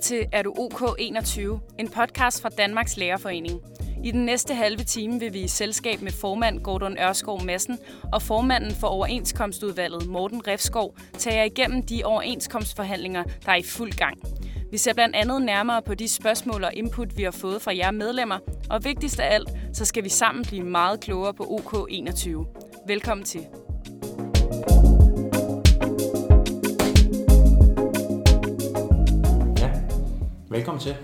til Er du OK21, en podcast fra Danmarks Lærerforening. I den næste halve time vil vi i selskab med formand Gordon Ørskov Madsen og formanden for overenskomstudvalget Morten Refskov tage jer igennem de overenskomstforhandlinger, der er i fuld gang. Vi ser blandt andet nærmere på de spørgsmål og input, vi har fået fra jer medlemmer, og vigtigst af alt, så skal vi sammen blive meget klogere på OK21. Velkommen til. Velkommen til.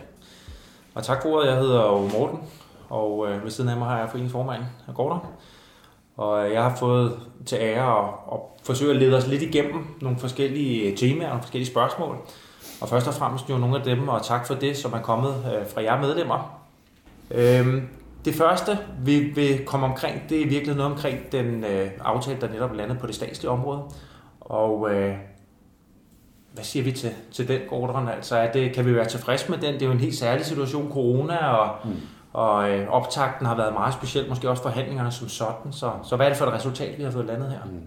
Og tak for ordet. Jeg hedder jo Morten, og øh, ved siden af mig har jeg foreningsformand, Gordon. Og øh, jeg har fået til ære at, at forsøge at lede os lidt igennem nogle forskellige temaer, nogle forskellige spørgsmål. Og først og fremmest jo nogle af dem, og tak for det, som er kommet øh, fra jer medlemmer. Øhm, det første, vi vil komme omkring, det er virkelig noget omkring den øh, aftale, der netop er landet på det statslige område. Og øh, hvad siger vi til, til den, Gordon? Altså, er det, kan vi være tilfredse med den? Det er jo en helt særlig situation, corona, og, mm. og øh, optakten har været meget speciel, måske også forhandlingerne som sådan. Så, så hvad er det for et resultat, vi har fået landet her? Mm.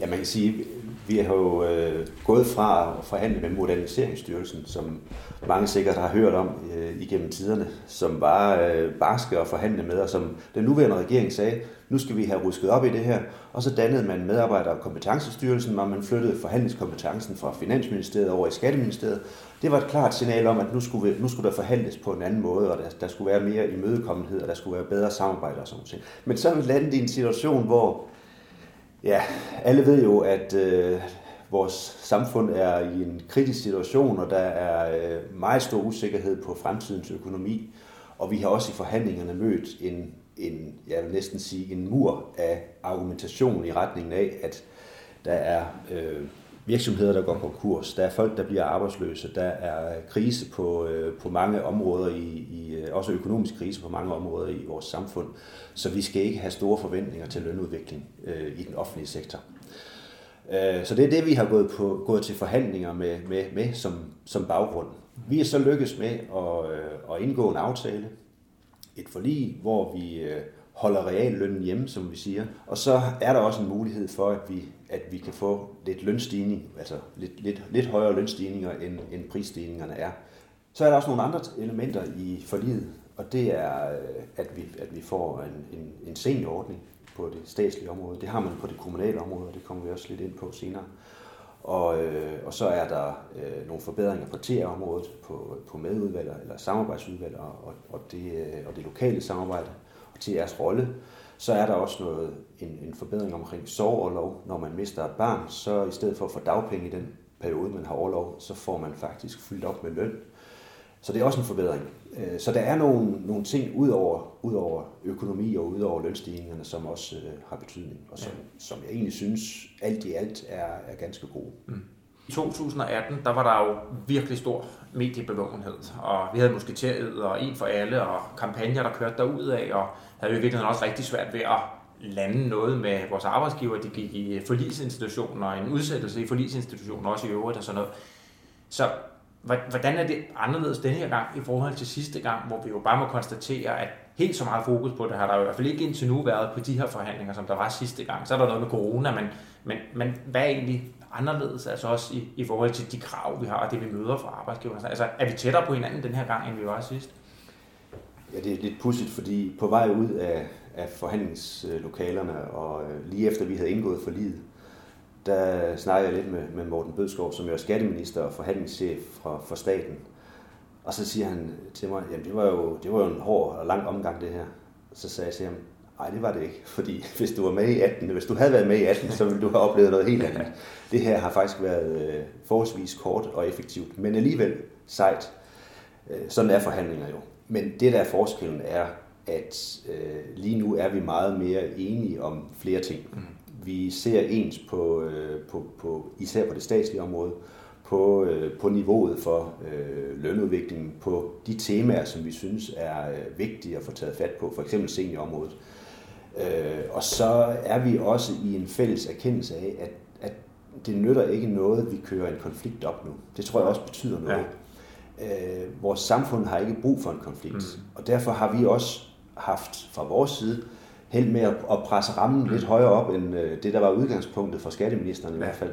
Ja, man kan sige, vi har jo øh, gået fra at forhandle med Moderniseringsstyrelsen, som mange sikkert har hørt om øh, igennem tiderne, som var øh, barske at forhandle med, og som den nuværende regering sagde, nu skal vi have rusket op i det her. Og så dannede man medarbejder- og kompetencestyrelsen, hvor man flyttede forhandlingskompetencen fra Finansministeriet over i Skatteministeriet. Det var et klart signal om, at nu skulle, vi, nu skulle der forhandles på en anden måde, og der, der skulle være mere imødekommenhed, og der skulle være bedre samarbejde og sådan noget. Men så landede i en situation, hvor Ja, alle ved jo, at øh, vores samfund er i en kritisk situation, og der er øh, meget stor usikkerhed på fremtidens økonomi. Og vi har også i forhandlingerne mødt en, en, jeg vil næsten sige, en mur af argumentation i retningen af, at der er øh, virksomheder, der går konkurs, der er folk, der bliver arbejdsløse, der er krise på, øh, på mange områder, i, i, øh, også økonomisk krise på mange områder i vores samfund. Så vi skal ikke have store forventninger til lønudvikling øh, i den offentlige sektor. Øh, så det er det, vi har gået, på, gået til forhandlinger med, med, med som, som baggrund. Vi er så lykkes med at, øh, at indgå en aftale, et forlig, hvor vi øh, holder reallønnen hjemme, som vi siger. Og så er der også en mulighed for, at vi, at vi kan få lidt lønstigning, altså lidt, lidt, lidt højere lønstigninger, end, end prisstigningerne er. Så er der også nogle andre elementer i forliget, og det er, øh, at vi, at vi får en, en, en seniorordning på det statslige område. Det har man på det kommunale område, og det kommer vi også lidt ind på senere. Og, øh, og så er der øh, nogle forbedringer på TR-området, på, på medudvalg eller samarbejdsudvalg og, og, det, øh, og det lokale samarbejde og TR's rolle. Så er der også noget, en, en forbedring omkring sorgorlov. Når man mister et barn, så i stedet for at få dagpenge i den periode, man har overlov, så får man faktisk fyldt op med løn. Så det er også en forbedring. Øh, så der er nogle, nogle ting ud over, ud over økonomi og ud over lønstigningerne, som også øh, har betydning, og som, ja. som jeg egentlig synes alt i alt er, er ganske gode. Mm. I 2018, der var der jo virkelig stor mediebevågenhed, og vi havde musketeriet og en for alle, og kampagner, der kørte derud af, og havde vi virkelig også rigtig svært ved at lande noget med vores arbejdsgiver. De gik i forlisinstitutioner, og en udsættelse i forlisinstitutioner, også i øvrigt og sådan noget. Så Hvordan er det anderledes denne her gang i forhold til sidste gang, hvor vi jo bare må konstatere, at helt så meget fokus på det har der jo i hvert fald ikke indtil nu været på de her forhandlinger, som der var sidste gang. Så er der noget med corona, men, men, men hvad er egentlig anderledes, altså også i, i forhold til de krav, vi har, og det vi møder fra arbejdsgiverne? Altså er vi tættere på hinanden den her gang, end vi var sidst? Ja, det er lidt pudsigt, fordi på vej ud af, af forhandlingslokalerne, og øh, lige efter vi havde indgået for livet, der snakkede jeg lidt med, med Morten Bødskov, som jo er skatteminister og forhandlingschef fra, for staten. Og så siger han til mig, jamen det var jo, det var jo en hård og lang omgang det her. Så sagde jeg til ham, nej det var det ikke, fordi hvis du var med i 18, hvis du havde været med i 18, så ville du have oplevet noget helt andet. Det her har faktisk været øh, forholdsvis kort og effektivt, men alligevel sejt. Øh, sådan er forhandlinger jo. Men det der er forskellen er, at øh, lige nu er vi meget mere enige om flere ting. Mm vi ser ens på, øh, på, på især på det statslige område, på, øh, på niveauet for øh, lønudviklingen, på de temaer, som vi synes er øh, vigtige at få taget fat på, for eksempel seniorområdet. Øh, og så er vi også i en fælles erkendelse af, at, at det nytter ikke noget, vi kører en konflikt op nu. Det tror jeg også betyder noget. Ja. Øh, vores samfund har ikke brug for en konflikt, mm. og derfor har vi også haft fra vores side held med at, at presse rammen lidt højere op end øh, det, der var udgangspunktet for skatteministeren i hvert fald.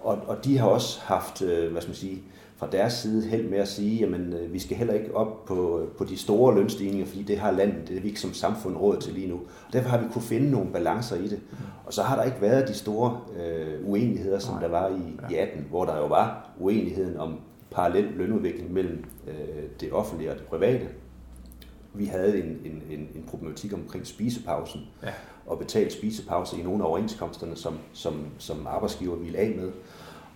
Og, og de har også haft, øh, hvad skal man sige, fra deres side held med at sige, jamen øh, vi skal heller ikke op på, på de store lønstigninger, fordi det har landet, det er vi ikke som samfund råd til lige nu. Og derfor har vi kunne finde nogle balancer i det. Og så har der ikke været de store øh, uenigheder, som Nej. der var i, i 18, hvor der jo var uenigheden om parallel lønudvikling mellem øh, det offentlige og det private. Vi havde en, en, en, en problematik omkring spisepausen, ja. og betalt spisepause i nogle af overenskomsterne, som, som, som arbejdsgiver ville af med.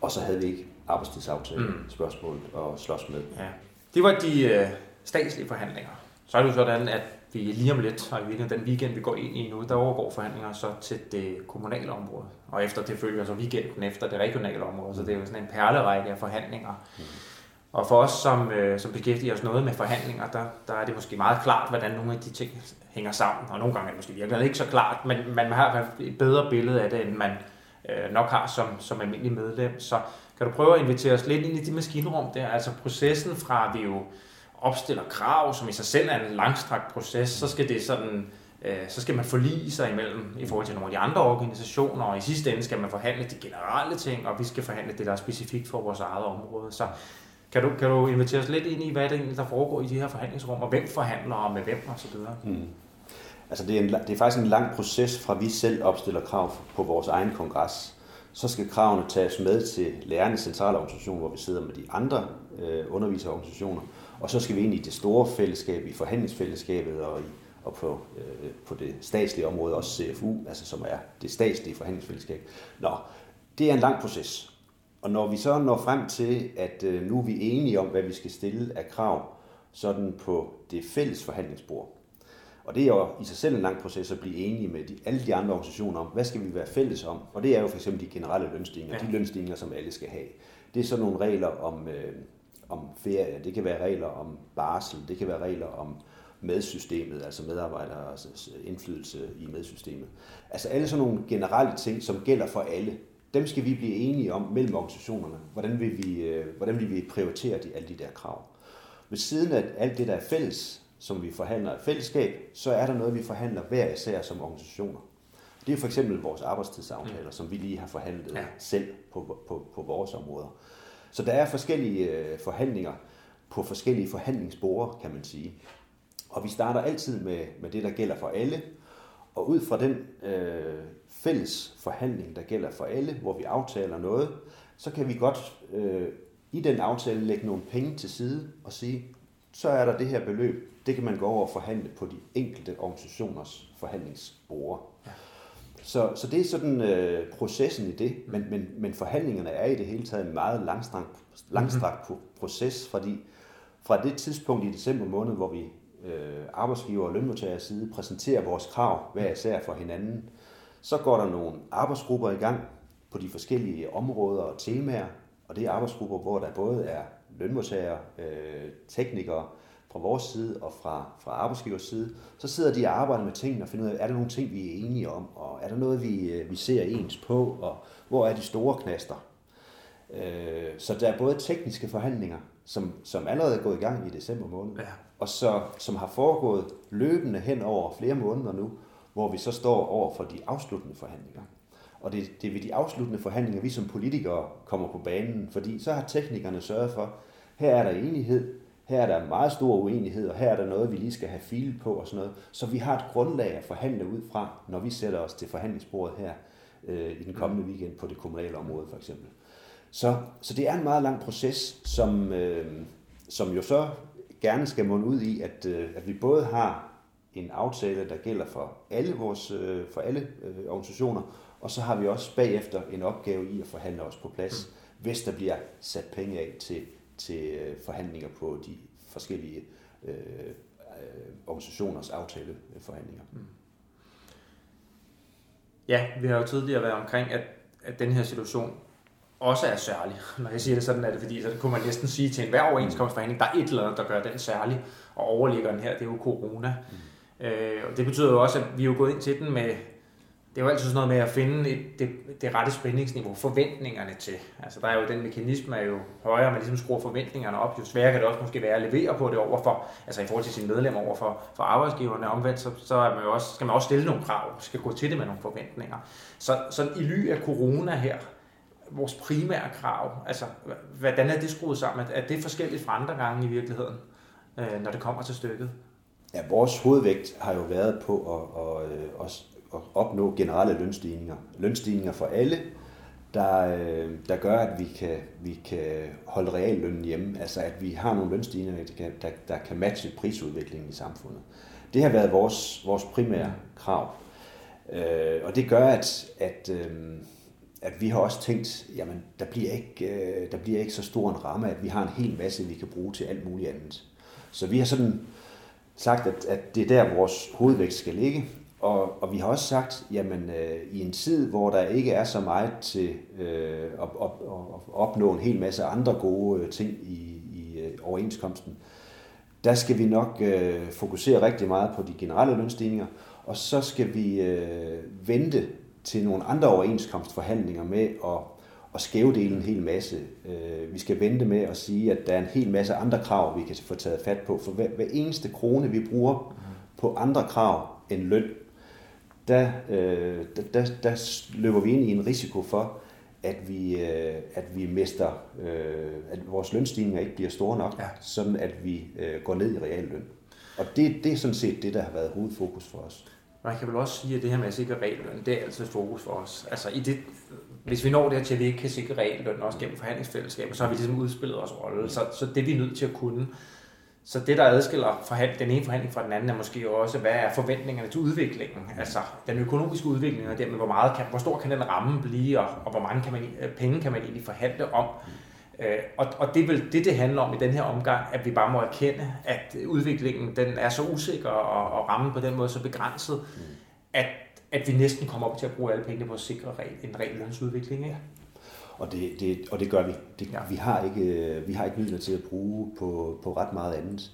Og så havde vi ikke arbejdstidsaftale mm. spørgsmål og slås med. Ja. Det var de øh, statslige forhandlinger. Så er det jo sådan, at vi lige om lidt, og i weekenden, den weekend, vi går ind i nu, der overgår forhandlinger så til det kommunale område. Og efter det følger så weekenden efter det regionale område. Så det er jo sådan en perlerække af forhandlinger. Mm. Og for os, som, øh, som beskæftiger os noget med forhandlinger, der, der er det måske meget klart, hvordan nogle af de ting hænger sammen. Og nogle gange er det måske virkelig ikke så klart, men man har et bedre billede af det, end man øh, nok har som, som almindelig medlem. Så kan du prøve at invitere os lidt ind i de maskinrum der? Altså processen fra, at vi jo opstiller krav, som i sig selv er en langstrakt proces, så skal det sådan øh, så skal man forlige sig imellem i forhold til nogle af de andre organisationer, og i sidste ende skal man forhandle de generelle ting, og vi skal forhandle det, der er specifikt for vores eget område. Så kan du, kan du invitere os lidt ind i, hvad det egentlig der foregår i de her forhandlingsrum, og hvem forhandler, og med hvem og så videre? Mm. Altså det er, en, det er faktisk en lang proces fra vi selv opstiller krav på vores egen kongres. Så skal kravene tages med til lærernes centrale organisation, hvor vi sidder med de andre øh, underviserorganisationer. Og så skal vi ind i det store fællesskab, i forhandlingsfællesskabet og, i, og på, øh, på det statslige område, også CFU, altså som er det statslige forhandlingsfællesskab. Nå, det er en lang proces. Og når vi så når frem til, at øh, nu er vi enige om, hvad vi skal stille af krav, sådan på det fælles forhandlingsbord, og det er jo i sig selv en lang proces at blive enige med de, alle de andre organisationer om, hvad skal vi være fælles om? Og det er jo for eksempel de generelle lønstigninger, ja. de lønstigninger, som alle skal have. Det er sådan nogle regler om, øh, om ferie, det kan være regler om barsel, det kan være regler om medsystemet, altså medarbejderes indflydelse i medsystemet. Altså alle sådan nogle generelle ting, som gælder for alle, dem skal vi blive enige om mellem organisationerne. Hvordan vil vi, øh, hvordan vil vi prioritere de, alle de der krav? Ved siden af alt det, der er fælles, som vi forhandler i fællesskab, så er der noget, vi forhandler hver især som organisationer. Det er for eksempel vores arbejdstidsaftaler, mm. som vi lige har forhandlet ja. selv på, på, på vores områder. Så der er forskellige øh, forhandlinger på forskellige forhandlingsborde, kan man sige. Og vi starter altid med, med det, der gælder for alle. Og ud fra den øh, fælles forhandling, der gælder for alle, hvor vi aftaler noget, så kan vi godt øh, i den aftale lægge nogle penge til side og sige, så er der det her beløb, det kan man gå over og forhandle på de enkelte organisationers forhandlingsbord. Ja. Så, så det er sådan øh, processen i det, men, men, men forhandlingerne er i det hele taget en meget langstrakt, langstrakt mm-hmm. proces, fordi fra det tidspunkt i december måned, hvor vi øh, arbejdsgiver og lønmodtagers side præsenterer vores krav hver især for hinanden, så går der nogle arbejdsgrupper i gang på de forskellige områder og temaer, og det er arbejdsgrupper, hvor der både er lønmodtagere, øh, teknikere, fra vores side og fra, fra arbejdsgivers side, så sidder de og arbejder med tingene og finder ud af, er der nogle ting, vi er enige om, og er der noget, vi, øh, vi ser ens på, og hvor er de store knaster. Øh, så der er både tekniske forhandlinger, som, som allerede er gået i gang i december måned, ja. og så, som har foregået løbende hen over flere måneder nu, hvor vi så står over for de afsluttende forhandlinger. Og det, det er ved de afsluttende forhandlinger, vi som politikere kommer på banen, fordi så har teknikerne sørget for, her er der enighed, her er der meget stor uenighed, og her er der noget, vi lige skal have fil på og sådan noget. Så vi har et grundlag at forhandle ud fra, når vi sætter os til forhandlingsbordet her øh, i den kommende weekend på det kommunale område for eksempel. Så, så det er en meget lang proces, som, øh, som jo så gerne skal munde ud i, at, øh, at vi både har en aftale, der gælder for alle vores øh, for alle øh, organisationer, og så har vi også bagefter en opgave i at forhandle os på plads, hvis der bliver sat penge af til til øh, forhandlinger på de forskellige øh, øh, organisationers aftaleforhandlinger. Mm. Ja, vi har jo tidligere været omkring, at, at den her situation også er særlig. Når jeg siger det sådan, er det fordi, så kunne man næsten sige til enhver overenskomstforhandling, der er et eller andet, der gør den særlig, og overligger den her, det er jo corona. Mm. Øh, og det betyder jo også, at vi er jo gået ind til den med det er jo altid sådan noget med at finde et, det, det rette spændingsniveau, forventningerne til. Altså der er jo den mekanisme, er jo højere, man ligesom skruer forventningerne op, jo sværere kan det også måske være at levere på det overfor, altså i forhold til sine medlemmer overfor for arbejdsgiverne. Omvendt, så, så er man jo også, skal man også stille nogle krav, skal gå til det med nogle forventninger. Så, så i ly af corona her, vores primære krav? Altså, hvordan er det skruet sammen? Er det forskelligt fra andre gange i virkeligheden, øh, når det kommer til stykket? Ja, vores hovedvægt har jo været på at, at, øh, at, at opnå generelle lønstigninger. Lønstigninger for alle, der, øh, der gør, at vi kan, vi kan holde reallønnen hjemme. Altså at vi har nogle lønstigninger, der kan, der, der kan matche prisudviklingen i samfundet. Det har været vores, vores primære krav. Øh, og det gør, at, at, øh, at vi har også tænkt, jamen der bliver, ikke, øh, der bliver ikke så stor en ramme, at vi har en hel masse, vi kan bruge til alt muligt andet. Så vi har sådan sagt, at, at det er der, vores hovedvægt skal ligge. Og, og vi har også sagt, jamen øh, i en tid, hvor der ikke er så meget til øh, at, at, at opnå en hel masse andre gode øh, ting i, i øh, overenskomsten, der skal vi nok øh, fokusere rigtig meget på de generelle lønstigninger, og så skal vi øh, vente til nogle andre overenskomstforhandlinger med at, at skævdele en hel masse. Øh, vi skal vente med at sige, at der er en hel masse andre krav, vi kan få taget fat på, for hver, hver eneste krone, vi bruger på andre krav end løn, der, øh, der, der, der løber vi ind i en risiko for, at vi, øh, at vi mister, øh, at vores lønstigninger ikke bliver store nok, ja. sådan at vi øh, går ned i realløn. Og det, det er sådan set det, der har været hovedfokus for os. Man kan vel også sige, at det her med at sikre realløn, det er altid fokus for os. Altså i det, hvis vi når det til, at vi ikke kan sikre realløn, også gennem forhandlingsfællesskaber, så har vi ligesom udspillet os rolle. Så, så det er vi nødt til at kunne. Så det, der adskiller forhand, den ene forhandling fra den anden, er måske også, hvad er forventningerne til udviklingen? Altså den økonomiske udvikling, og dermed hvor, meget kan, hvor stor kan den ramme blive, og, og hvor mange kan man, penge kan man egentlig forhandle om? Øh, og, og det er vel det, det handler om i den her omgang, at vi bare må erkende, at udviklingen den er så usikker, og, og rammen på den måde så begrænset, at, at vi næsten kommer op til at bruge alle pengene på at sikre en ren lønsudvikling. Ikke? Og det, det, og det gør vi. Det, ja. vi, har ikke, vi har ikke midler til at bruge på, på ret meget andet.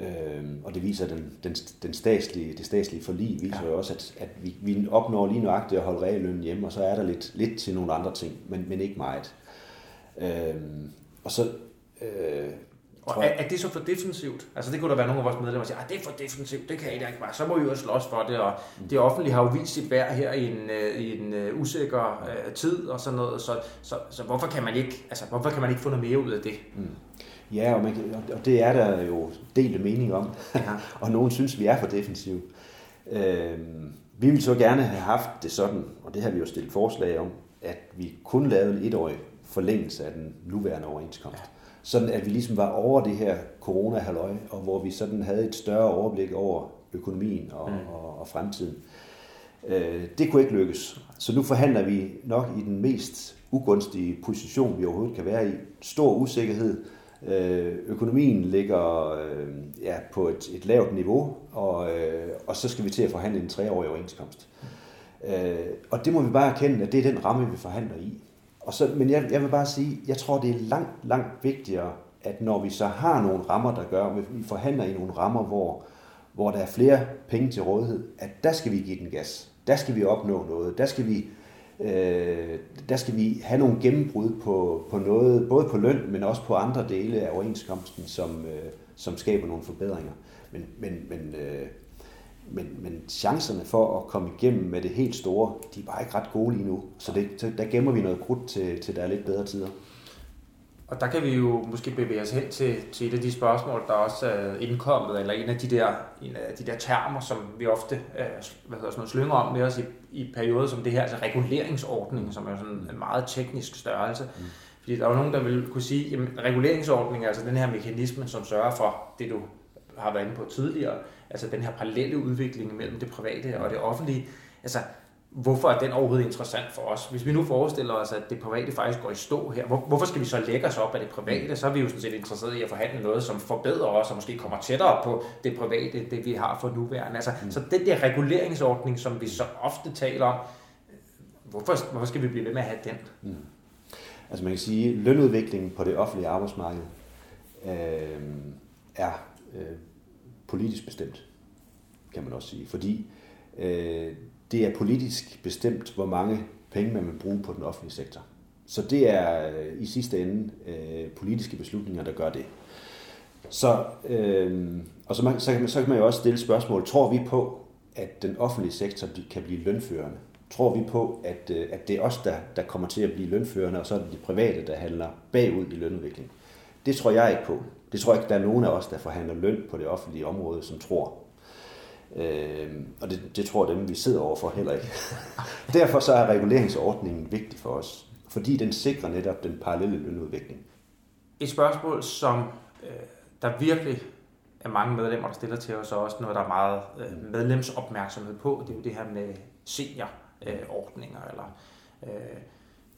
Øhm, og det viser den, den, den statslige, det statslige forlig viser ja. jo også, at, at vi, vi opnår lige nøjagtigt at holde reallønnen hjemme, og så er der lidt, lidt til nogle andre ting, men, men ikke meget. Øhm, og så øh, og er, er det så for defensivt? Altså det kunne der være nogle af vores medlemmer, der siger, ah, det er for defensivt, det kan I da ikke bare. Så må vi jo slås for det, og det offentlige har jo vist sit værd her i en, øh, i en uh, usikker uh, tid og sådan noget, så, så, så hvorfor, kan man ikke, altså, hvorfor kan man ikke få noget mere ud af det? Mm. Ja, og, man kan, og det er der jo delte mening om, ja. og nogen synes, vi er for defensive. Øh, vi ville så gerne have haft det sådan, og det har vi jo stillet forslag om, at vi kun lavede et år forlængelse af den nuværende overenskomst. Ja sådan at vi ligesom var over det her corona og hvor vi sådan havde et større overblik over økonomien og, mm. og, og fremtiden. Øh, det kunne ikke lykkes. Så nu forhandler vi nok i den mest ugunstige position, vi overhovedet kan være i. Stor usikkerhed. Øh, økonomien ligger øh, ja, på et, et lavt niveau, og, øh, og så skal vi til at forhandle en treårig overenskomst. Øh, og det må vi bare erkende, at det er den ramme, vi forhandler i. Og så, men jeg, jeg vil bare sige, jeg tror, det er langt, langt vigtigere, at når vi så har nogle rammer, der gør, at vi forhandler i nogle rammer, hvor, hvor der er flere penge til rådighed, at der skal vi give den gas. Der skal vi opnå noget. Der skal vi, øh, der skal vi have nogle gennembrud på, på noget, både på løn, men også på andre dele af overenskomsten, som, øh, som skaber nogle forbedringer. Men, men, men øh, men, men chancerne for at komme igennem med det helt store, de er bare ikke ret gode lige nu. Så, det, så der gemmer vi noget krudt til, til der er lidt bedre tider. Og der kan vi jo måske bevæge os hen til, til et af de spørgsmål, der også er indkommet, eller en af de der, en af de der termer, som vi ofte øh, hvad hedder sådan noget, slynger om med os i, i perioder som det her, altså reguleringsordningen, som er sådan en meget teknisk størrelse. Mm. Fordi der er jo nogen, der vil kunne sige, at reguleringsordningen er altså den her mekanisme, som sørger for det, du har været inde på tidligere, altså den her parallelle udvikling mellem det private og det offentlige. Altså, hvorfor er den overhovedet interessant for os? Hvis vi nu forestiller os, at det private faktisk går i stå her, hvor, hvorfor skal vi så lægge os op af det private? Så er vi jo sådan set interesseret i at forhandle noget, som forbedrer os og måske kommer tættere på det private, det vi har for nuværende. Altså, mm. Så den der reguleringsordning, som vi så ofte taler om, hvorfor, hvorfor skal vi blive ved med at have den? Mm. Altså man kan sige, at lønudviklingen på det offentlige arbejdsmarked øh, er øh, politisk bestemt, kan man også sige. Fordi øh, det er politisk bestemt, hvor mange penge man vil bruge på den offentlige sektor. Så det er øh, i sidste ende øh, politiske beslutninger, der gør det. Så, øh, og så, man, så, kan man, så kan man jo også stille spørgsmål, tror vi på, at den offentlige sektor kan blive lønførende? tror vi på, at, øh, at det er os, der, der kommer til at blive lønførende, og så er det de private, der handler bagud i lønudviklingen? Det tror jeg ikke på. Det tror jeg ikke, der er nogen af os, der forhandler løn på det offentlige område, som tror. Øh, og det, det tror dem, vi sidder overfor heller ikke. Derfor så er reguleringsordningen vigtig for os, fordi den sikrer netop den parallelle lønudvikling. Et spørgsmål, som øh, der virkelig er mange medlemmer, der stiller til os, og også noget, der er meget øh, medlemsopmærksomhed på, det er jo det her med seniorordninger, øh, eller øh,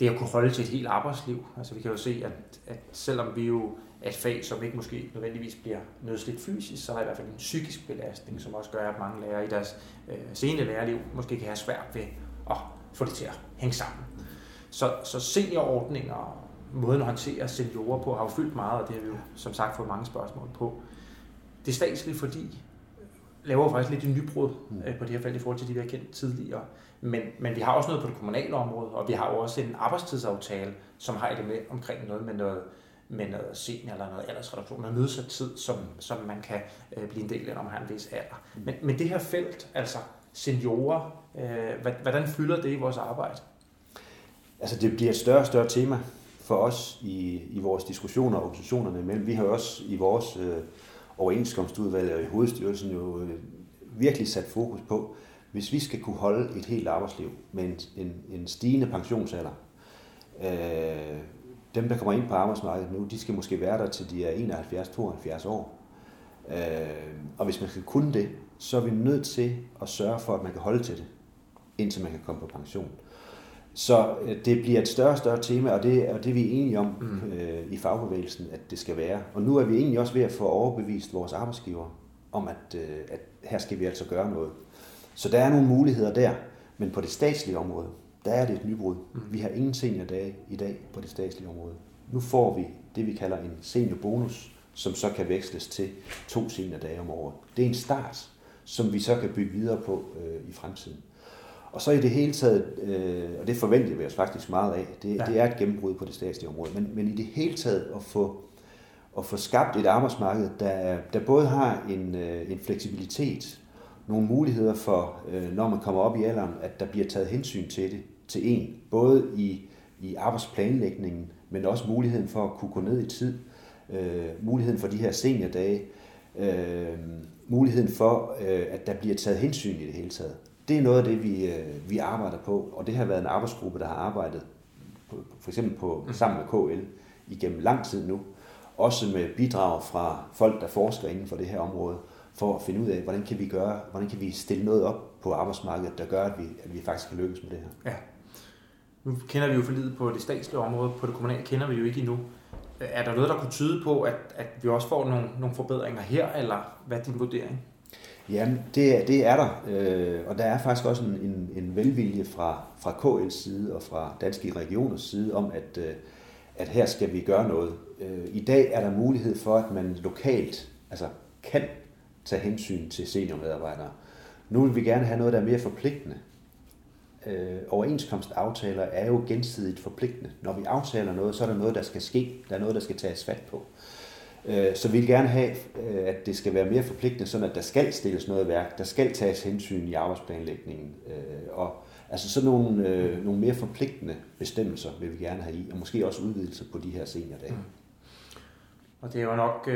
det at kunne holde til et helt arbejdsliv. Altså vi kan jo se, at, at selvom vi jo er et fag, som ikke måske nødvendigvis bliver nødsligt fysisk, så er der i hvert fald en psykisk belastning, som også gør, at mange lærere i deres øh, senere lærerliv måske kan have svært ved at få det til at hænge sammen. Så, så seniorordninger, måden at håndtere seniorer på, har jo fyldt meget, og det har vi jo som sagt fået mange spørgsmål på. Det er statsligt, fordi laver faktisk lidt en nybrud mm. øh, på det her felt i forhold til de, vi har kendt tidligere. Men, men vi har også noget på det kommunale område, og vi har jo også en arbejdstidsaftale, som har det med omkring noget med noget, med noget senior eller noget aldersreduktion, noget nedsat tid, som, som man kan øh, blive en del af, når man har en vis alder. Mm. Men, men det her felt, altså seniorer, øh, hvordan fylder det i vores arbejde? Altså det bliver et større og større tema for os i, i vores diskussioner og organisationerne imellem. Vi har også i vores øh, overenskomstudvalget og i hovedstyrelsen jo øh, virkelig sat fokus på, hvis vi skal kunne holde et helt arbejdsliv med en, en, en stigende pensionsalder, øh, dem der kommer ind på arbejdsmarkedet nu, de skal måske være der til de er 71-72 år. Øh, og hvis man skal kunne det, så er vi nødt til at sørge for, at man kan holde til det, indtil man kan komme på pension. Så øh, det bliver et større og større tema, og det, og det er vi enige om mm. øh, i fagbevægelsen, at det skal være. Og nu er vi egentlig også ved at få overbevist vores arbejdsgiver om, at, øh, at her skal vi altså gøre noget. Så der er nogle muligheder der, men på det statslige område, der er det et nybrud. Mm. Vi har ingen seniordage i dag på det statslige område. Nu får vi det, vi kalder en seniorbonus, som så kan veksles til to seniordage om året. Det er en start, som vi så kan bygge videre på øh, i fremtiden. Og så i det hele taget, øh, og det forventer vi os faktisk meget af, det, ja. det er et gennembrud på det statslige område, men, men i det hele taget at få, at få skabt et arbejdsmarked, der, der både har en, øh, en fleksibilitet, nogle muligheder for, øh, når man kommer op i alderen, at der bliver taget hensyn til det, til en, både i, i arbejdsplanlægningen, men også muligheden for at kunne gå ned i tid, øh, muligheden for de her seniordage, øh, muligheden for, øh, at der bliver taget hensyn i det hele taget det er noget af det, vi, øh, vi arbejder på, og det har været en arbejdsgruppe, der har arbejdet på, for eksempel på, mm. sammen med KL igennem lang tid nu, også med bidrag fra folk, der forsker inden for det her område, for at finde ud af, hvordan kan vi gøre, hvordan kan vi stille noget op på arbejdsmarkedet, der gør, at vi, at vi faktisk kan lykkes med det her. Ja. Nu kender vi jo for lidt på det statslige område, på det kommunale kender vi jo ikke endnu. Er der noget, der kunne tyde på, at, at vi også får nogle, nogle forbedringer her, eller hvad er din vurdering? Jamen, det, det er der, øh, og der er faktisk også en, en, en velvilje fra, fra KL's side og fra Danske Regioners side om, at, øh, at her skal vi gøre noget. Øh, I dag er der mulighed for, at man lokalt altså, kan tage hensyn til seniormedarbejdere. Nu vil vi gerne have noget, der er mere forpligtende. Øh, overenskomstaftaler er jo gensidigt forpligtende. Når vi aftaler noget, så er der noget, der skal ske. Der er noget, der skal tages fat på. Øh, så vi vil gerne have, øh, at det skal være mere forpligtende, sådan at der skal stilles noget værk, der skal tages hensyn i arbejdsplanlægningen. Øh, og altså sådan nogle, nogle mere forpligtende bestemmelser vil vi gerne have i, og måske også udvidelse på de her seniordage. Mm. Og det er jo nok,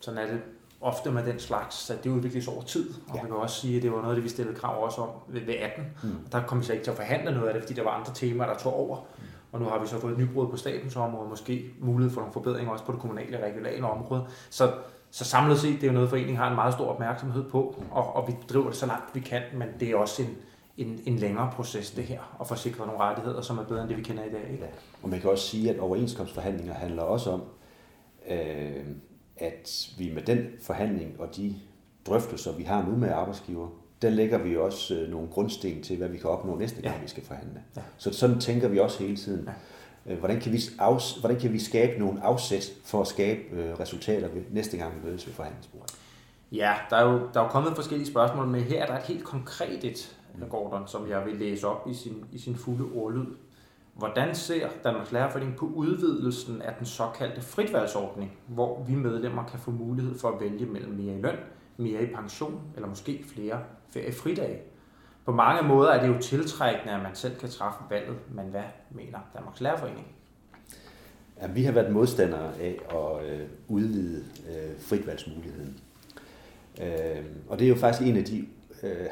sådan er det ofte med den slags, at det udvikles over tid. Og ja. man kan også sige, at det var noget af det, vi stillede krav også om ved 18. Mm. Der kom vi så ikke til at forhandle noget af det, fordi der var andre temaer, der tog over. Mm. Og nu har vi så fået et nybrud på statens område, og måske mulighed for nogle forbedringer også på det kommunale og regionale område. Så, så samlet set, det er jo noget, foreningen har en meget stor opmærksomhed på, og, og vi driver det så langt vi kan, men det er også en, en, en længere proces det her, at forsikre nogle rettigheder, som er bedre end det, vi kender i dag. Ikke? Ja. Og man kan også sige, at overenskomstforhandlinger handler også om, øh, at vi med den forhandling og de drøftelser, vi har nu med arbejdsgiver, der lægger vi også øh, nogle grundsten til, hvad vi kan opnå næste gang, ja. vi skal forhandle. Ja. Så sådan tænker vi også hele tiden. Ja. Øh, hvordan, kan vi afs, hvordan kan vi skabe nogle afsæt for at skabe øh, resultater ved, næste gang, vi mødes ved forhandlingsbordet? Ja, der er, jo, der er jo kommet forskellige spørgsmål, men her er der et helt konkret et, mm. Gordon, som jeg vil læse op i sin, i sin fulde ordlyd. Hvordan ser Danmarks Lærerforening på udvidelsen af den såkaldte fritvalgsordning, hvor vi medlemmer kan få mulighed for at vælge mellem mere i løn, mere i pension eller måske flere feriefridage. på mange måder er det jo tiltrækkende, at man selv kan træffe valget, men hvad mener Danmarks Lærerforening? Ja, vi har været modstandere af at øh, udvide øh, fritvalgsmuligheden. Øh, og det er jo faktisk en af de øh,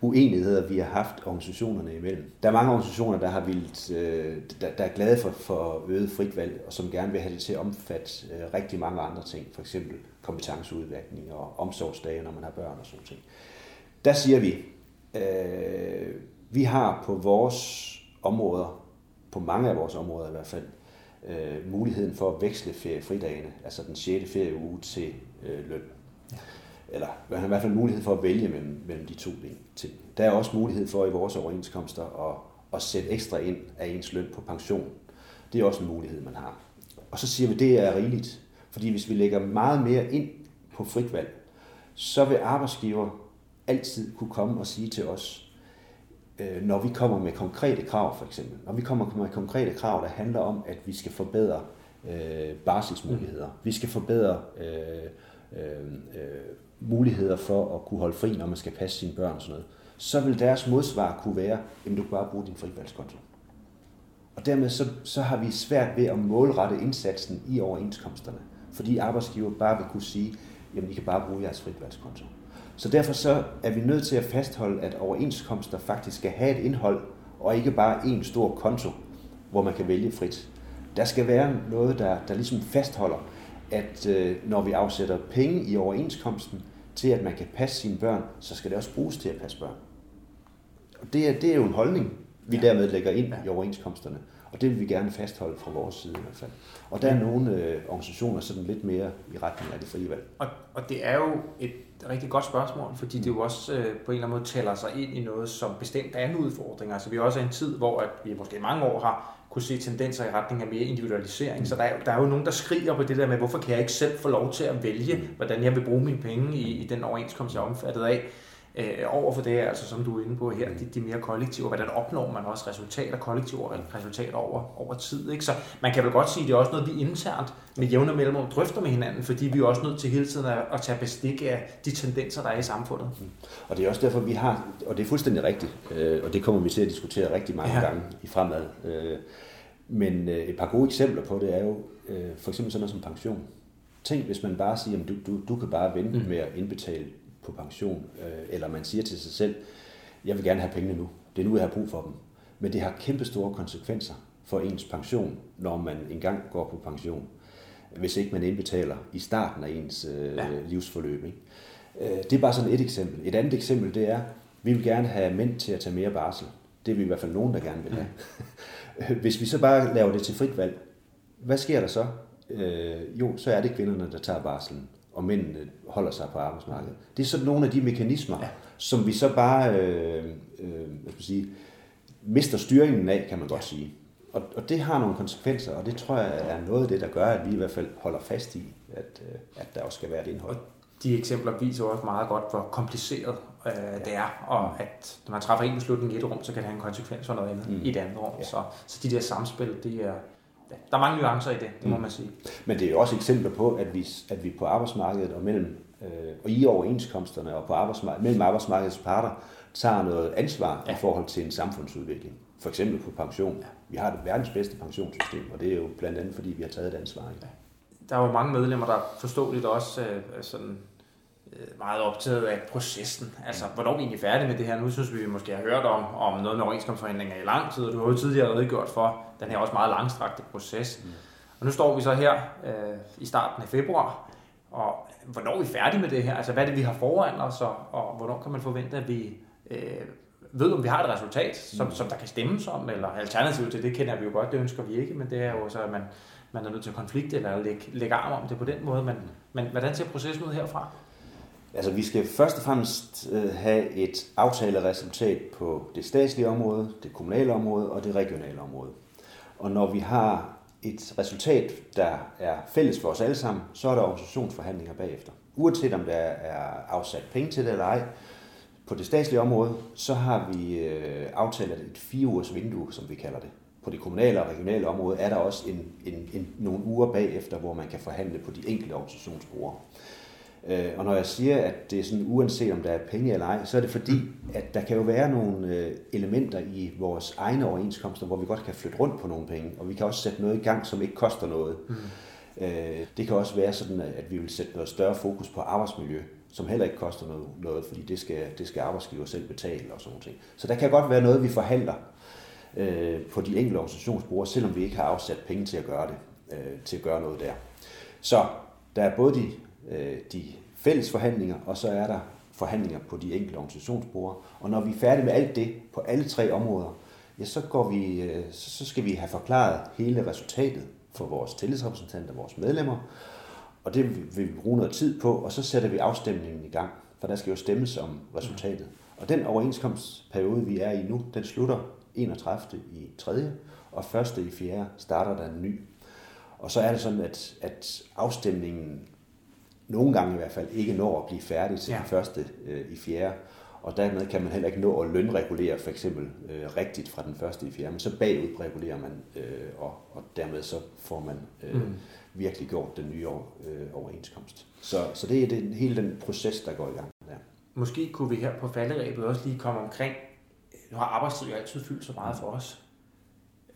uenigheder, vi har haft organisationerne imellem. Der er mange organisationer, der, har vildt, øh, der, der er glade for, for øget fritvalg, og som gerne vil have det til at omfatte øh, rigtig mange andre ting, for eksempel kompetenceudvikling og omsorgsdage, når man har børn og sådan ting. Der siger vi, øh, vi har på vores områder, på mange af vores områder i hvert fald, øh, muligheden for at veksle feriefridagene, altså den 6. ferieuge til øh, løn. Eller man har i hvert fald mulighed for at vælge mellem, mellem de to ting. Der er også mulighed for i vores overenskomster at, at sætte ekstra ind af ens løn på pension. Det er også en mulighed, man har. Og så siger vi, at det er rigeligt. Fordi hvis vi lægger meget mere ind på frit valg, så vil arbejdsgiver altid kunne komme og sige til os, øh, når vi kommer med konkrete krav for eksempel, når vi kommer med konkrete krav, der handler om, at vi skal forbedre øh, barselsmuligheder, mm. vi skal forbedre øh, øh, øh, muligheder for at kunne holde fri, når man skal passe sine børn og sådan noget, så vil deres modsvar kunne være, at du kan bare bruge din frivalgskonto. Og dermed så, så har vi svært ved at målrette indsatsen i overenskomsterne, fordi arbejdsgiver bare vil kunne sige, jamen I kan bare bruge jeres fritvalgskonto. Så derfor så er vi nødt til at fastholde, at overenskomster faktisk skal have et indhold, og ikke bare en stor konto, hvor man kan vælge frit. Der skal være noget, der, der ligesom fastholder, at øh, når vi afsætter penge i overenskomsten til, at man kan passe sine børn, så skal det også bruges til at passe børn. Og det er, det er jo en holdning, vi ja. dermed lægger ind ja. i overenskomsterne. Og det vil vi gerne fastholde fra vores side i hvert fald. Og der er nogle øh, organisationer sådan lidt mere i retning af det frie valg. Og, og det er jo et rigtig godt spørgsmål, fordi det jo også øh, på en eller anden måde tæller sig ind i noget, som bestemt er en udfordring. Altså vi er også i en tid, hvor at vi måske i mange år har kunne se tendenser i retning af mere individualisering. Så der er, der er jo nogen, der skriger på det der med, hvorfor kan jeg ikke selv få lov til at vælge, hvordan jeg vil bruge mine penge i, i den overenskomst, jeg er omfattet af. Øh, over for det, altså som du er inde på her, de, de mere kollektive, hvordan opnår man også resultater, kollektive resultater over, over tid. Ikke? Så man kan vel godt sige, at det er også noget, vi internt med jævne mellemrum drøfter med hinanden, fordi vi er også nødt til hele tiden at, at tage bestik af de tendenser, der er i samfundet. Mm. Og det er også derfor, vi har, og det er fuldstændig rigtigt, øh, og det kommer vi til at diskutere rigtig mange ja. gange i fremad. Øh, men øh, et par gode eksempler på det er jo for eksempel sådan noget som pension. Tænk, hvis man bare siger, at du, du, du kan bare vente mm. med at indbetale på pension, øh, eller man siger til sig selv, jeg vil gerne have pengene nu, det er nu, jeg har brug for dem. Men det har kæmpe store konsekvenser for ens pension, når man engang går på pension, hvis ikke man indbetaler i starten af ens øh, ja. livsforløb. Ikke? Øh, det er bare sådan et eksempel. Et andet eksempel, det er, vi vil gerne have mænd til at tage mere barsel. Det er vi i hvert fald nogen, der gerne vil have. Mm. Hvis vi så bare laver det til frit valg, hvad sker der så? Øh, jo, så er det kvinderne, der tager barselen og mændene holder sig på arbejdsmarkedet. Det er sådan nogle af de mekanismer, ja. som vi så bare øh, øh, hvad skal sige, mister styringen af, kan man godt sige. Og, og det har nogle konsekvenser, og det tror jeg er noget af det, der gør, at vi i hvert fald holder fast i, at, øh, at der også skal være et indhold. De eksempler viser også meget godt, hvor kompliceret øh, ja. det er, og at når man træffer en beslutning i et rum, så kan det have en konsekvens for noget andet mm. i et andet rum. Ja. Så, så de der samspil, det er, der er mange nuancer i det, det må mm. man sige. Men det er jo også eksempler på, at vi, at vi på arbejdsmarkedet og mellem øh, og i overenskomsterne og på arbejdsmarkedet, mellem arbejdsmarkedets parter tager noget ansvar ja. i forhold til en samfundsudvikling. For eksempel på pension. Ja. Vi har det verdens bedste pensionssystem, og det er jo blandt andet, fordi vi har taget et ansvar. Ja. Der er jo mange medlemmer, der forståeligt også øh, sådan meget optaget af processen. Altså, hvornår er vi egentlig færdige med det her? Nu synes vi, vi måske har hørt om, om noget med overenskomstforhandlinger i lang tid, og du har jo tidligere redegjort for den her også meget langstrakte proces. Mm. Og nu står vi så her øh, i starten af februar, og hvornår er vi færdige med det her? Altså, hvad er det, vi har foran os, og, og hvornår kan man forvente, at vi øh, ved, om vi har et resultat, som, mm. som der kan stemmes om, eller alternativt til det kender vi jo godt, det ønsker vi ikke, men det er jo så, at man, man er nødt til konflikt eller lægge, lægge arm om det på den måde. Men, men hvordan ser processen ud herfra? Altså, vi skal først og fremmest øh, have et aftaleresultat på det statslige område, det kommunale område og det regionale område. Og når vi har et resultat, der er fælles for os alle sammen, så er der organisationsforhandlinger bagefter. Uanset om der er afsat penge til det eller ej, på det statslige område, så har vi øh, aftalt et fire ugers vindue, som vi kalder det. På det kommunale og regionale område er der også en, en, en, nogle uger bagefter, hvor man kan forhandle på de enkelte organisationsbrugere. Øh, og når jeg siger, at det er sådan uanset om der er penge eller ej, så er det fordi, at der kan jo være nogle øh, elementer i vores egne overenskomster, hvor vi godt kan flytte rundt på nogle penge, og vi kan også sætte noget i gang, som ikke koster noget. Mm. Det kan også være sådan, at vi vil sætte noget større fokus på arbejdsmiljø, som heller ikke koster noget, noget fordi det skal, det skal arbejdsgiver selv betale og sådan noget. Så der kan godt være noget, vi forhandler øh, på de enkelte organisationsbrugere, selvom vi ikke har afsat penge til at gøre det, øh, til at gøre noget der. Så der er både de, øh, Øh, de fælles forhandlinger, og så er der forhandlinger på de enkelte organisationsbrugere. Og når vi er færdige med alt det på alle tre områder, ja, så, går vi, øh, så skal vi have forklaret hele resultatet for vores tillidsrepræsentanter, vores medlemmer, og det vil vi bruge noget tid på, og så sætter vi afstemningen i gang, for der skal jo stemmes om resultatet. Og den overenskomstperiode, vi er i nu, den slutter 31. i 3. og 1. i 4. starter der en ny. Og så er det sådan, at, at afstemningen nogle gange i hvert fald ikke når at blive færdig til ja. den første øh, i 4. Og dermed kan man heller ikke nå at lønregulere for eksempel øh, rigtigt fra den første i 4. Men så bagud regulerer man, øh, og, og dermed så får man øh, mm. virkelig gjort den nye år, øh, overenskomst. Så, så det er det, hele den proces, der går i gang der. Måske kunne vi her på falderæbet også lige komme omkring nu har arbejdstid jo altid fyldt så meget for os.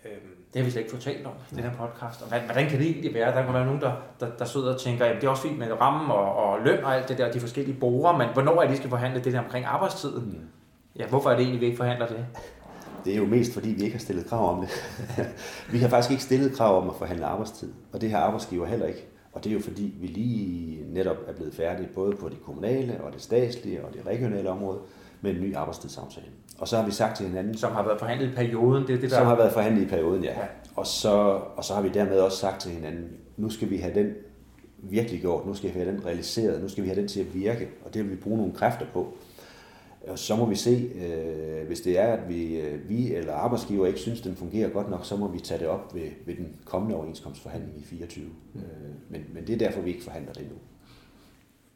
Øhm, det har vi slet ikke fortalt om i den her podcast. Og hvordan kan det egentlig være? Der kan være nogen, der, der, der sidder og tænker, at det er også fint med ramme og, og løn og alt det der, de forskellige borgere, men hvornår er det, de skal forhandle det der omkring arbejdstiden? Mm. Ja, hvorfor er det egentlig, vi ikke forhandler det? Det er jo mest, fordi vi ikke har stillet krav om det. vi har faktisk ikke stillet krav om at forhandle arbejdstid, og det har arbejdsgiver heller ikke. Og det er jo fordi, vi lige netop er blevet færdige både på det kommunale og det statslige og det regionale område med en ny arbejdstidsaftale. Og så har vi sagt til hinanden... Som har været forhandlet i perioden, det er det der... Som har været forhandlet i perioden, ja. ja. Og, så, og så har vi dermed også sagt til hinanden, nu skal vi have den virkelig gjort, nu skal vi have den realiseret, nu skal vi have den til at virke, og det vil vi bruge nogle kræfter på. Og så må vi se, øh, hvis det er, at vi, øh, vi eller arbejdsgiver ikke synes, den fungerer godt nok, så må vi tage det op ved, ved den kommende overenskomstforhandling i 24. Mm. Øh, men, men det er derfor, vi ikke forhandler det nu.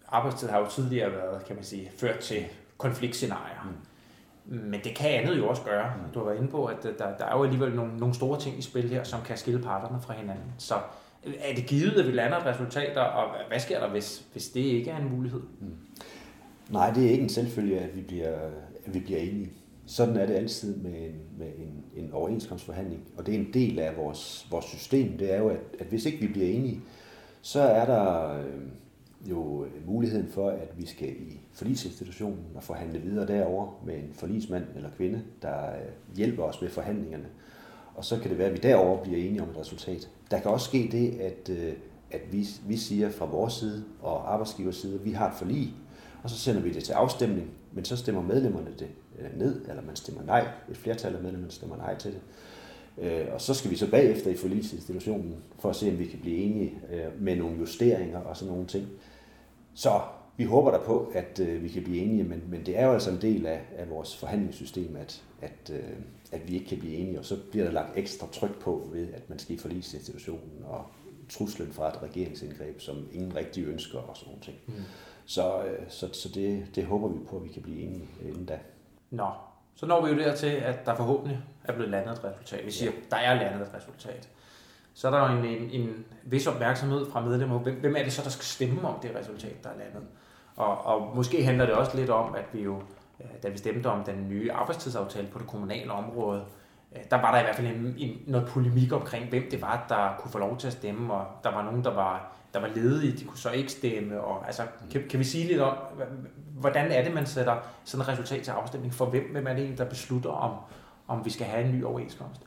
Arbejdstid har jo tidligere været, kan man sige, ført til konfliktscenarier. Mm. Men det kan andet jo også gøre. Mm. Du har været inde på, at der, der er jo alligevel nogle, nogle store ting i spil her, som kan skille parterne fra hinanden. Så er det givet, at vi lander et resultat, og hvad sker der, hvis, hvis det ikke er en mulighed? Mm. Nej, det er ikke en selvfølge, at vi bliver, at vi bliver enige. Sådan er det altid med en, med en, en overenskomstforhandling, og det er en del af vores, vores system. Det er jo, at, at hvis ikke vi bliver enige, så er der øh, jo øh, muligheden for, at vi skal i forlisinstitutionen og forhandle videre derover med en forlismand eller kvinde, der øh, hjælper os med forhandlingerne. Og så kan det være, at vi derover bliver enige om et resultat. Der kan også ske det, at, øh, at vi, vi siger fra vores side og arbejdsgivers side, at vi har et forlig, og så sender vi det til afstemning, men så stemmer medlemmerne det ned, eller man stemmer nej. Et flertal af medlemmerne stemmer nej til det. Og så skal vi så bagefter i forlisinstitutionen for at se, om vi kan blive enige med nogle justeringer og sådan nogle ting. Så vi håber der på, at øh, vi kan blive enige, men, men det er jo altså en del af, af vores forhandlingssystem, at, at, øh, at vi ikke kan blive enige, og så bliver der lagt ekstra tryk på ved, at man skal i forlisinstitutionen og truslen fra et regeringsindgreb, som ingen rigtig ønsker og sådan nogle ting. Mm. Så, øh, så, så det, det håber vi på, at vi kan blive enige inden da. Nå, så når vi jo dertil, at der forhåbentlig er blevet landet et resultat. Vi siger, ja. der er landet et resultat så er der jo en, en, en vis opmærksomhed fra medlemmer. Hvem, hvem er det så, der skal stemme om det resultat, der er landet? Og, og måske handler det også lidt om, at vi jo, øh, da vi stemte om den nye arbejdstidsaftale på det kommunale område, øh, der var der i hvert fald en, en, noget polemik omkring, hvem det var, der kunne få lov til at stemme, og der var nogen, der var, der var ledige, de kunne så ikke stemme. Og, altså, kan, kan vi sige lidt om, hvordan er det, man sætter sådan et resultat til afstemning? For hvem, hvem er det en, der beslutter, om, om vi skal have en ny overenskomst?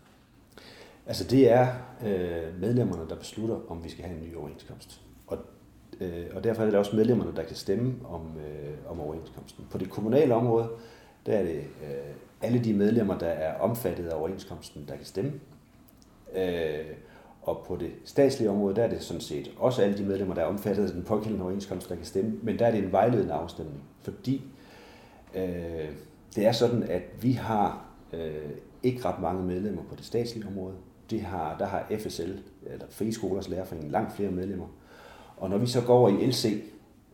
Altså det er øh, medlemmerne, der beslutter, om vi skal have en ny overenskomst. Og, øh, og derfor er det også medlemmerne, der kan stemme om, øh, om overenskomsten. På det kommunale område, der er det øh, alle de medlemmer, der er omfattet af overenskomsten, der kan stemme. Øh, og på det statslige område, der er det sådan set også alle de medlemmer, der er omfattet af den pågældende overenskomst, der kan stemme. Men der er det en vejledende afstemning, fordi øh, det er sådan, at vi har øh, ikke ret mange medlemmer på det statslige område De har, der har FSL, eller Fri Skolers Lærerforening, langt flere medlemmer. Og når vi så går over i LC,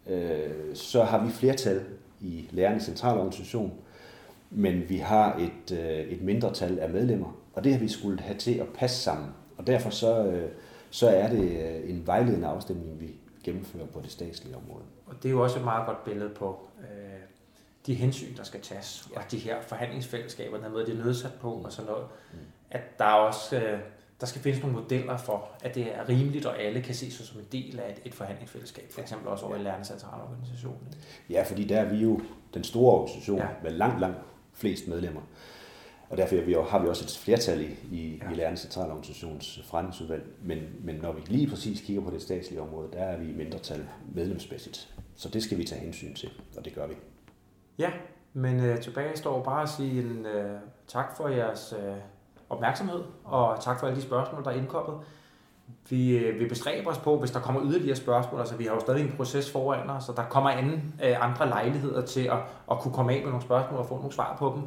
øh, så har vi flertal i lærernes centralorganisation, men vi har et, øh, et mindretal af medlemmer, og det har vi skulle have til at passe sammen. Og derfor så, øh, så er det øh, en vejledende afstemning, vi gennemføre på det statslige område. Og det er jo også et meget godt billede på øh, de hensyn, der skal tages, ja. og de her forhandlingsfællesskaber, der med, de er nødsat på og sådan noget. Mm. At der er også øh, der skal findes nogle modeller for, at det er rimeligt, og alle kan se sig som en del af et, et forhandlingsfællesskab, for eksempel også over i Lærernes Centralorganisation. Ja, fordi der er vi jo den store organisation ja. med langt, langt flest medlemmer. Og derfor har vi også et flertal i, i, ja. i Lærernes Centralorganisations forhandlingsudvalg. Men, men når vi lige præcis kigger på det statslige område, der er vi mindretal medlemsmæssigt. Så det skal vi tage hensyn til, og det gør vi. Ja, men øh, tilbage står bare at sige en øh, tak for jeres øh, opmærksomhed, og tak for alle de spørgsmål, der er indkommet. Vi, øh, vi bestræber os på, hvis der kommer yderligere spørgsmål, altså vi har jo stadig en proces foran os, så der kommer anden, øh, andre lejligheder til at, at kunne komme af med nogle spørgsmål og få nogle svar på dem.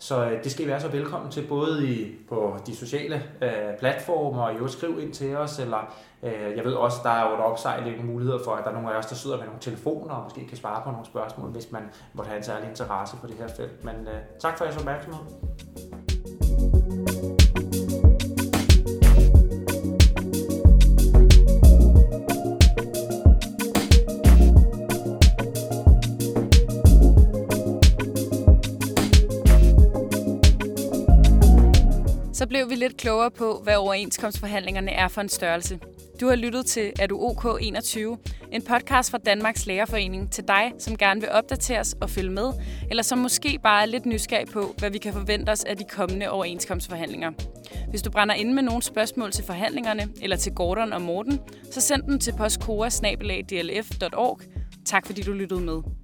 Så øh, det skal I være så velkommen til, både i, på de sociale øh, platforme, og i øvrigt skriv ind til os, eller øh, jeg ved også, der er jo et opsejling muligheder for, at der er nogle af os, der sidder med nogle telefoner, og måske kan svare på nogle spørgsmål, hvis man måtte have en særlig interesse på det her felt. Men øh, tak for jeres opmærksomhed. Blev vi lidt klogere på, hvad overenskomstforhandlingerne er for en størrelse. Du har lyttet til Er du OK 21, en podcast fra Danmarks Lærerforening til dig, som gerne vil opdateres og følge med, eller som måske bare er lidt nysgerrig på, hvad vi kan forvente os af de kommende overenskomstforhandlinger. Hvis du brænder inde med nogle spørgsmål til forhandlingerne, eller til Gordon og Morten, så send dem til postkora Tak fordi du lyttede med.